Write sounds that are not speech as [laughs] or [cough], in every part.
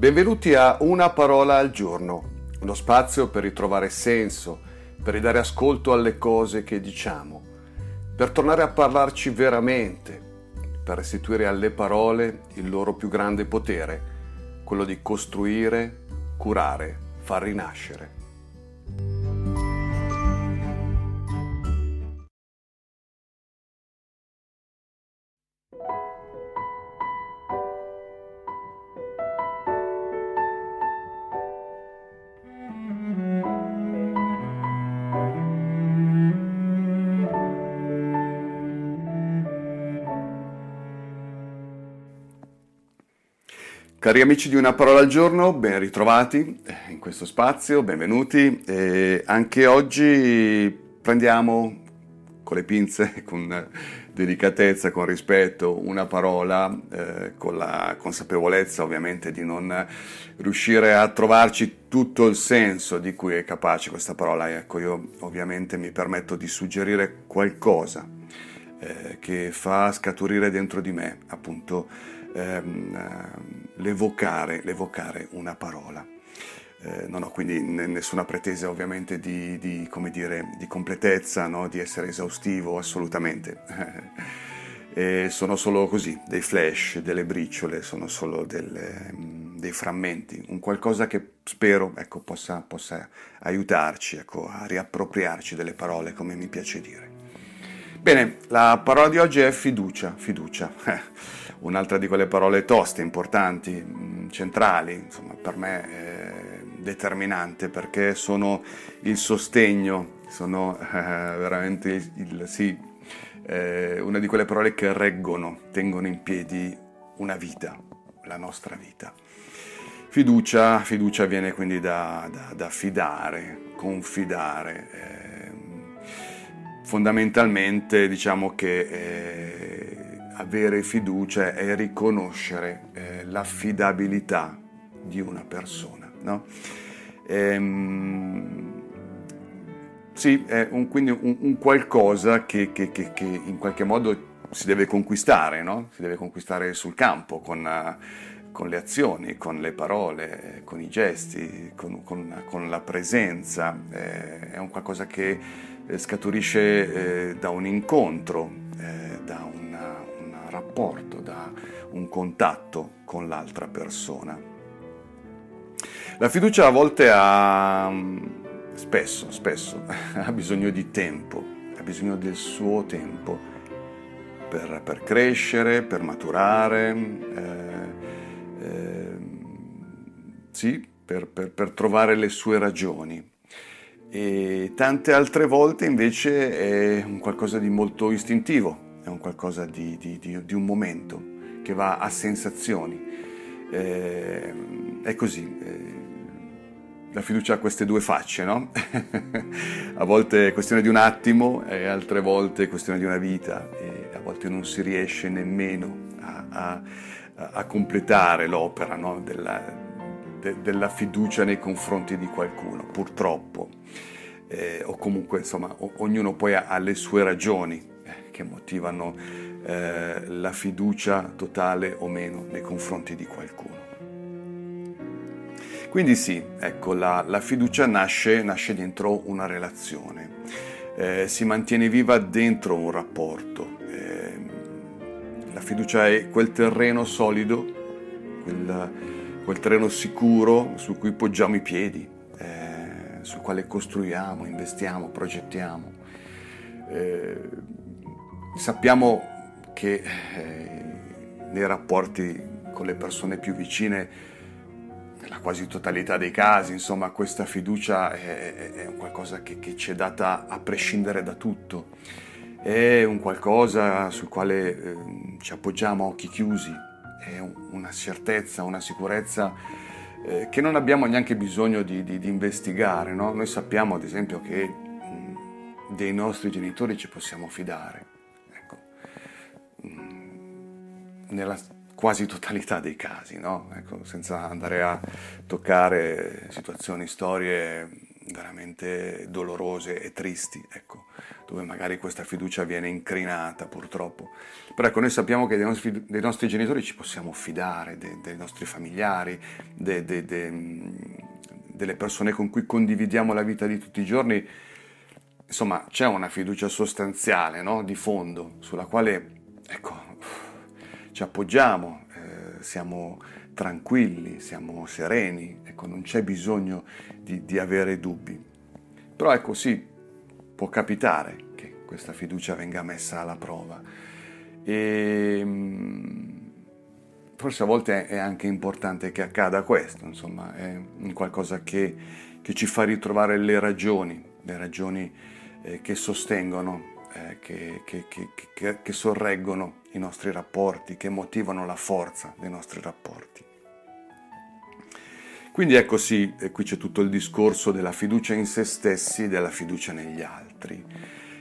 Benvenuti a Una parola al giorno, uno spazio per ritrovare senso, per ridare ascolto alle cose che diciamo, per tornare a parlarci veramente, per restituire alle parole il loro più grande potere, quello di costruire, curare, far rinascere. Cari amici di Una parola al giorno, ben ritrovati in questo spazio, benvenuti. E anche oggi prendiamo con le pinze, [laughs] con delicatezza, con rispetto, una parola, eh, con la consapevolezza ovviamente di non riuscire a trovarci tutto il senso di cui è capace questa parola. Ecco, io ovviamente mi permetto di suggerire qualcosa eh, che fa scaturire dentro di me appunto ehm, eh, l'evocare, l'evocare una parola. Eh, non ho quindi nessuna pretesa ovviamente di, di, dire, di completezza, no? di essere esaustivo, assolutamente. [laughs] e sono solo così, dei flash, delle briciole, sono solo delle, dei frammenti, un qualcosa che spero ecco, possa, possa, aiutarci ecco, a riappropriarci delle parole, come mi piace dire. Bene, la parola di oggi è fiducia, fiducia [laughs] un'altra di quelle parole toste, importanti, mm, centrali, insomma per me è determinante perché sono il sostegno, sono [laughs] veramente il, il sì, eh, una di quelle parole che reggono, tengono in piedi una vita, la nostra vita. Fiducia, fiducia viene quindi da, da, da fidare, confidare. Eh, fondamentalmente diciamo che eh, avere fiducia è riconoscere eh, l'affidabilità di una persona. No? Ehm, sì, è un, quindi un, un qualcosa che, che, che, che, in qualche modo si deve conquistare, no? si deve conquistare sul campo con, con, le azioni, con le parole, con i gesti, con, con, con la presenza. Eh, è un qualcosa che scaturisce eh, da un incontro, eh, da un rapporto, da un contatto con l'altra persona. La fiducia a volte ha, spesso, spesso, [laughs] ha bisogno di tempo, ha bisogno del suo tempo per, per crescere, per maturare, eh, eh, sì, per, per, per trovare le sue ragioni e tante altre volte invece è un qualcosa di molto istintivo, è un qualcosa di, di, di, di un momento che va a sensazioni. Eh, è così. Eh, la fiducia ha queste due facce, no? [laughs] a volte è questione di un attimo e altre volte è questione di una vita e a volte non si riesce nemmeno a, a, a completare l'opera no? della, de, della, fiducia nei confronti di qualcuno, purtroppo. Eh, o comunque, insomma, o, ognuno poi ha, ha le sue ragioni che motivano eh, la fiducia totale o meno nei confronti di qualcuno. Quindi sì, ecco, la, la fiducia nasce, nasce, dentro una relazione, eh, si mantiene viva dentro un rapporto. Eh, la fiducia è quel terreno solido, quel, quel, terreno sicuro su cui poggiamo i piedi, eh, sul quale costruiamo, investiamo, progettiamo. Eh, Sappiamo che eh, nei rapporti con le persone più vicine, nella quasi totalità dei casi, insomma, questa fiducia è, è un qualcosa che, che, ci è data a prescindere da tutto. È un qualcosa sul quale eh, ci appoggiamo a occhi chiusi, è un, una certezza, una sicurezza eh, che non abbiamo neanche bisogno di, di, di investigare. No? Noi sappiamo, ad esempio, che mh, dei nostri genitori ci possiamo fidare nella quasi totalità dei casi, no? ecco, senza andare a toccare situazioni, storie veramente dolorose e tristi, ecco, dove magari questa fiducia viene incrinata purtroppo. Però ecco, noi sappiamo che dei nostri, dei nostri genitori ci possiamo fidare, dei, dei nostri familiari, dei, delle persone con cui condividiamo la vita di tutti i giorni. Insomma, c'è una fiducia sostanziale, no? di fondo, sulla quale ecco, ci appoggiamo, eh, siamo tranquilli, siamo sereni, ecco, non c'è bisogno di, di avere dubbi. Però ecco sì, può capitare che questa fiducia venga messa alla prova e mm, forse a volte è anche importante che accada questo, insomma, è qualcosa che, che ci fa ritrovare le ragioni, le ragioni eh, che sostengono, eh, che, che, che sorreggono i nostri rapporti, che motivano la forza dei nostri rapporti. Quindi ecco sì, qui c'è tutto il discorso della fiducia in se stessi, della fiducia negli altri,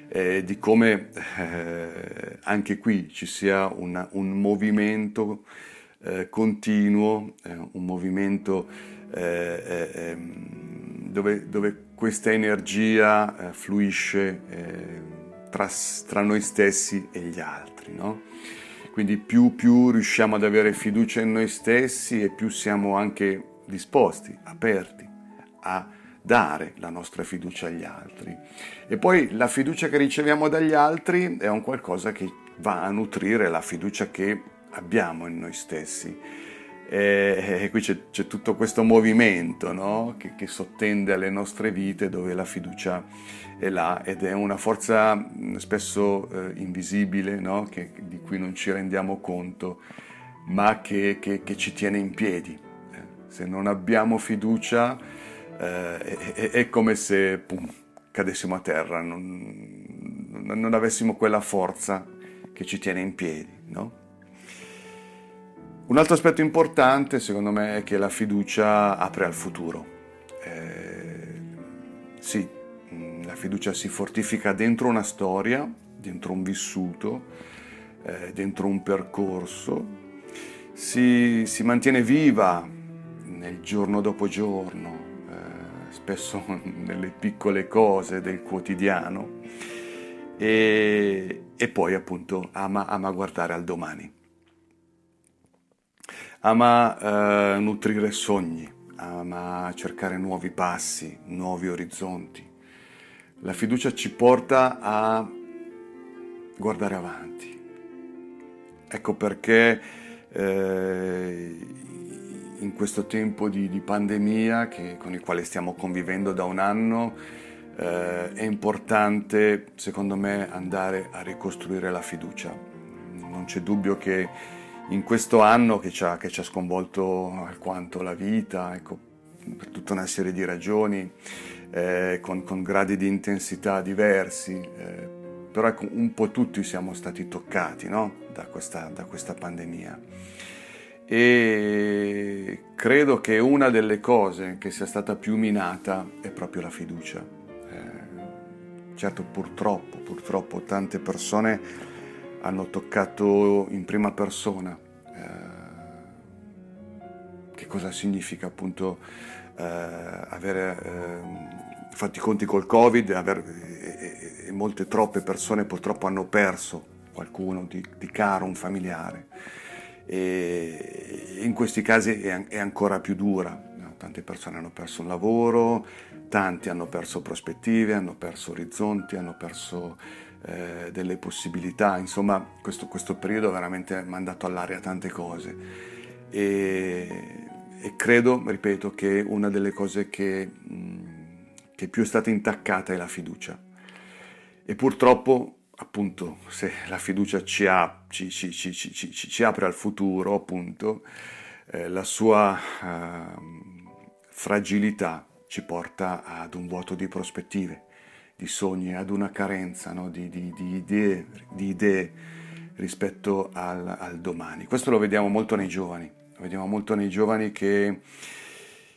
eh, di come eh, anche qui ci sia una, un movimento eh, continuo, eh, un movimento eh, eh, ehm, dove, dove, questa energia fluisce tra, tra, noi stessi e gli altri. No? Quindi più, più riusciamo ad avere fiducia in noi stessi e più siamo anche disposti, aperti a dare la nostra fiducia agli altri. E poi la fiducia che riceviamo dagli altri è un qualcosa che va a nutrire la fiducia che abbiamo in noi stessi. E, qui c'è, c'è, tutto questo movimento no? che, che, sottende alle nostre vite dove la fiducia è là ed è una forza spesso eh, invisibile no? che, di cui non ci rendiamo conto ma che, che ci tiene in piedi se non abbiamo fiducia eh, è, è, come se pum, cadessimo a terra, non, non, avessimo quella forza che ci tiene in piedi. No? Un altro aspetto importante secondo me è che la fiducia apre al futuro. Eh, sì, mm, la fiducia si fortifica dentro una storia, dentro un vissuto, eh, dentro un percorso, si, si mantiene viva nel giorno dopo giorno, eh, spesso [laughs] nelle piccole cose del quotidiano e, e poi appunto ama, ama, guardare al domani, ama eh, nutrire sogni, ama cercare nuovi passi, nuovi orizzonti. La fiducia ci porta a guardare avanti. Ecco perché eh, in questo tempo di, di pandemia che, con il quale stiamo convivendo da un anno eh, è importante secondo me andare a ricostruire la fiducia. Non c'è dubbio che in questo anno che ci ha, che ci ha sconvolto alquanto la vita, ecco, per tutta una serie di ragioni, eh, con, con, gradi di intensità diversi, eh, però ecco, un po' tutti siamo stati toccati no? da, questa, da questa pandemia e credo che una delle cose che sia stata più minata è proprio la fiducia. Eh, certo, purtroppo, purtroppo tante persone hanno toccato in prima persona eh, che cosa significa appunto eh, avere eh, fatto i conti col Covid aver, e, e, molte troppe persone purtroppo hanno perso qualcuno di, di caro, un familiare e in questi casi è ancora più dura. Tante persone hanno perso un lavoro, tanti hanno perso prospettive, hanno perso orizzonti, hanno perso eh, delle possibilità. Insomma, questo, questo periodo ha veramente mandato all'aria tante cose. E, e, credo, ripeto, che una delle cose che, che più è stata intaccata è la fiducia. E purtroppo appunto, se la fiducia ci, ha, ci, ci, ci apre al futuro, appunto, eh, la sua eh, fragilità ci porta ad un vuoto di prospettive, di sogni, ad una carenza no? di, di, di, idee, di, idee, rispetto al, al, domani. Questo lo vediamo molto nei giovani, lo vediamo molto nei giovani che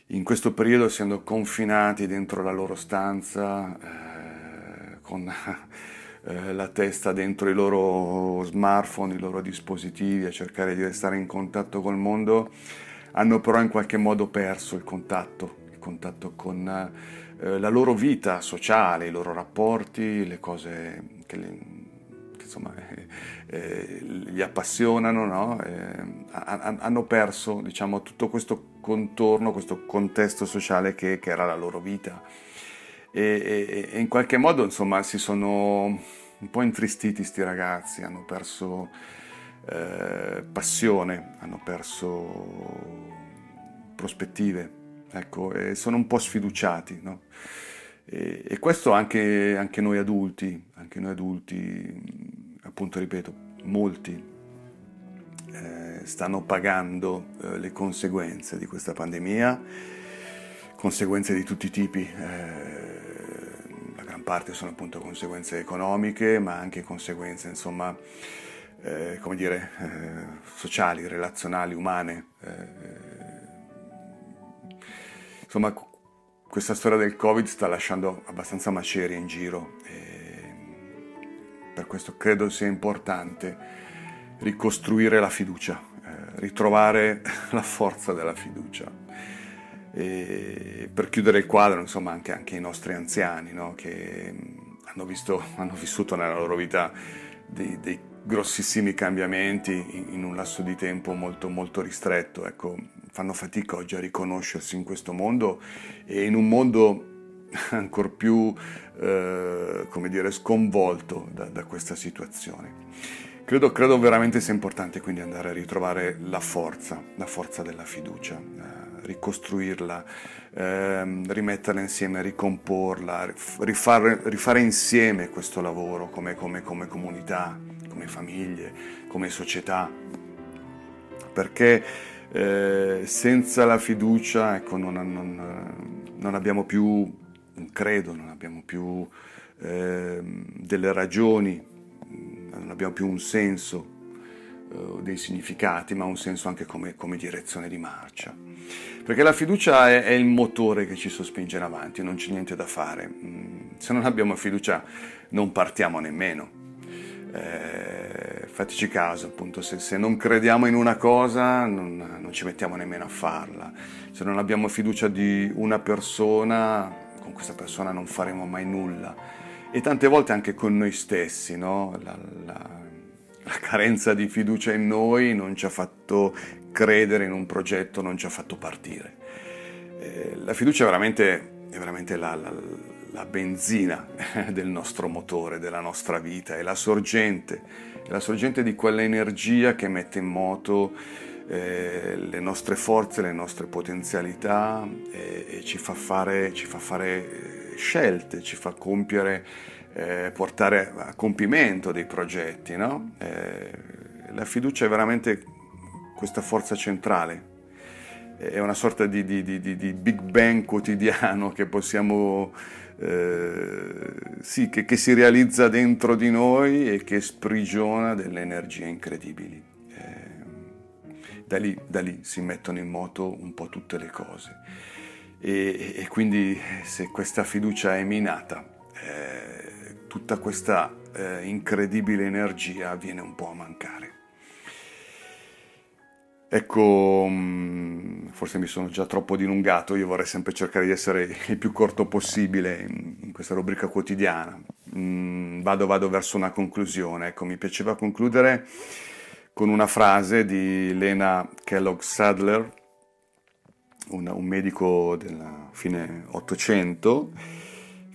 in questo periodo, essendo confinati dentro la loro stanza, eh, con [laughs] eh, la testa dentro i loro smartphone, i loro dispositivi, a cercare di restare in contatto col mondo, hanno però in qualche modo perso il contatto, il contatto con, eh, la loro vita sociale, i loro rapporti, le cose che, le, che insomma, eh, eh, gli appassionano, no? Eh, hanno perso diciamo, tutto questo contorno, questo contesto sociale che, che era la loro vita. E, e, in qualche modo insomma si sono un po' intristiti sti ragazzi, hanno perso eh, passione, hanno perso prospettive ecco, e sono un po' sfiduciati. No? E, e, questo anche, anche, noi adulti, anche noi adulti, appunto ripeto, molti eh, stanno pagando eh, le conseguenze di questa pandemia, conseguenze di tutti i tipi. Eh, la gran parte sono appunto conseguenze economiche, ma anche conseguenze, insomma, eh, come dire, eh, sociali, relazionali, umane eh, Insomma, questa storia del Covid sta lasciando abbastanza macerie in giro per questo credo sia importante ricostruire la fiducia, eh, ritrovare [laughs] la forza della fiducia. E per chiudere il quadro, insomma, anche, anche i nostri anziani, no? che hanno, visto, [laughs] hanno, vissuto nella loro vita dei, dei grossissimi cambiamenti in, in, un lasso di tempo molto, molto ristretto. Ecco, fanno fatica oggi a riconoscersi in questo mondo e in un mondo [laughs] ancora più eh, come dire, sconvolto da, da questa situazione. Credo, credo, veramente sia importante quindi andare a ritrovare la forza, la forza della fiducia, eh, ricostruirla, eh, rimetterla insieme, ricomporla, rifare, rifare insieme questo lavoro come, come, come comunità, come famiglie, come società, perché eh, senza la fiducia ecco, non, non, non, abbiamo più un credo, non abbiamo più eh, delle ragioni, non abbiamo più un senso, eh, dei significati, ma un senso anche come, come, direzione di marcia. Perché la fiducia è, è, il motore che ci sospinge in avanti, non c'è niente da fare. Mm, se non abbiamo fiducia non partiamo nemmeno eh, fateci caso, appunto, se, se, non crediamo in una cosa non, non, ci mettiamo nemmeno a farla. Se non abbiamo fiducia di una persona, con questa persona non faremo mai nulla. E tante volte anche con noi stessi, no? la, la, la carenza di fiducia in noi non ci ha fatto credere in un progetto, non ci ha fatto partire. Eh, la fiducia è veramente, è veramente la, la la benzina del nostro motore, della nostra vita, è la sorgente, è la sorgente di quell'energia che mette in moto eh, le nostre forze, le nostre potenzialità e, e ci, fa fare, ci, fa fare, eh, scelte, ci fa compiere, eh, portare a compimento dei progetti. No? Eh, la fiducia è veramente questa forza centrale è una sorta di, di, di, di, Big Bang quotidiano che possiamo eh, sì, che, che, si realizza dentro di noi e che sprigiona delle energie incredibili. Eh, da, lì, da, lì, si mettono in moto un po' tutte le cose. E, e quindi se questa fiducia è minata, eh, tutta questa eh, incredibile energia viene un po' a mancare. Ecco, mm, forse mi sono già troppo dilungato, io vorrei sempre cercare di essere il più corto possibile in questa rubrica quotidiana. Mm, vado, vado verso una conclusione. Ecco, mi piaceva concludere con una frase di Lena Kellogg Sadler, un, un medico della fine Ottocento,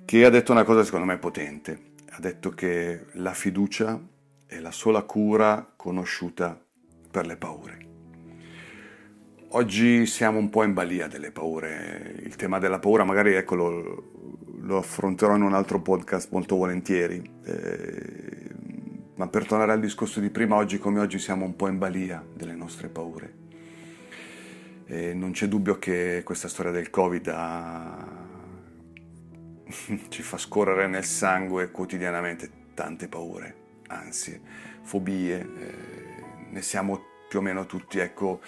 che ha detto una cosa secondo me potente. Ha detto che la fiducia è la sola cura conosciuta per le paure. Oggi siamo un po' in balia delle paure. Il tema della paura magari ecco, lo, lo affronterò in un altro podcast molto volentieri. Eh, ma per tornare al discorso di prima, oggi come oggi siamo un po' in balia delle nostre paure. E non c'è dubbio che questa storia del Covid ha... [laughs] ci fa scorrere nel sangue quotidianamente tante paure, ansie, fobie. Eh, ne siamo più o meno tutti, ecco,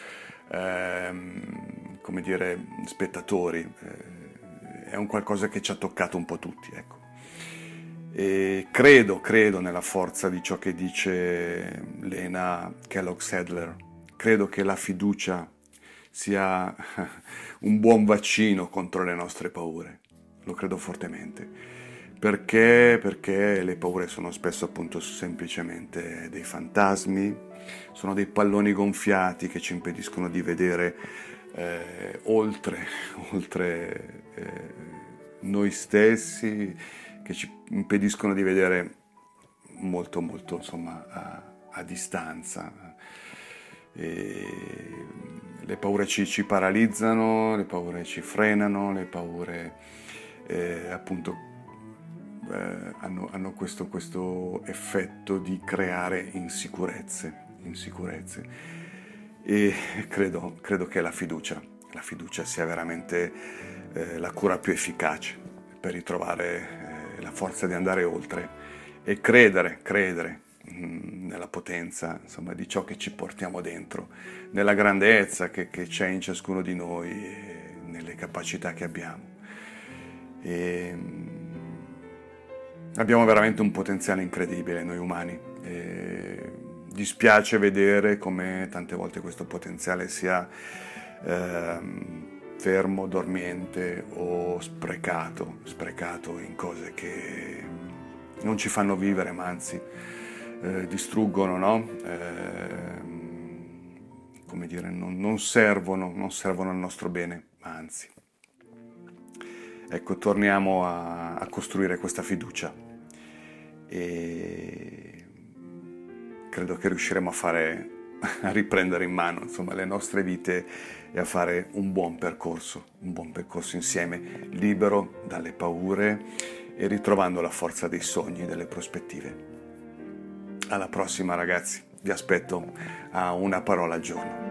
ehm, come dire, spettatori. Eh, è un qualcosa che ci ha toccato un po' tutti, ecco. E credo, credo nella forza di ciò che dice Lena Kellogg-Sadler. Credo che la fiducia sia [laughs] un buon vaccino contro le nostre paure. lo credo fortemente. Perché? Perché le paure sono spesso appunto semplicemente dei fantasmi, sono dei palloni gonfiati che ci impediscono di vedere eh, oltre, [laughs] oltre eh, noi stessi, che ci impediscono di vedere molto molto insomma a, a distanza. E le paure ci, ci, paralizzano, le paure ci frenano, le paure eh, appunto eh, hanno, hanno questo, questo, effetto di creare insicurezze, insicurezze. E credo, credo che la fiducia, la fiducia sia veramente eh, la cura più efficace per ritrovare eh, la forza di andare oltre e credere, credere nella potenza insomma, di ciò che ci portiamo dentro, nella grandezza che, che c'è in ciascuno di noi, nelle capacità che abbiamo. E, mh, abbiamo veramente un potenziale incredibile noi umani. E, dispiace vedere come tante volte questo potenziale sia eh, fermo, dormiente o sprecato, sprecato in cose che non ci fanno vivere, ma anzi eh, distruggono, no? eh, come dire, non, non, servono, non servono al nostro bene, ma anzi. Ecco, torniamo a, a costruire questa fiducia e credo che riusciremo a fare [laughs] a riprendere in mano insomma, le nostre vite e a fare un buon percorso, un buon percorso insieme, libero dalle paure e ritrovando la forza dei sogni e delle prospettive. Alla prossima ragazzi, vi aspetto a una parola al giorno.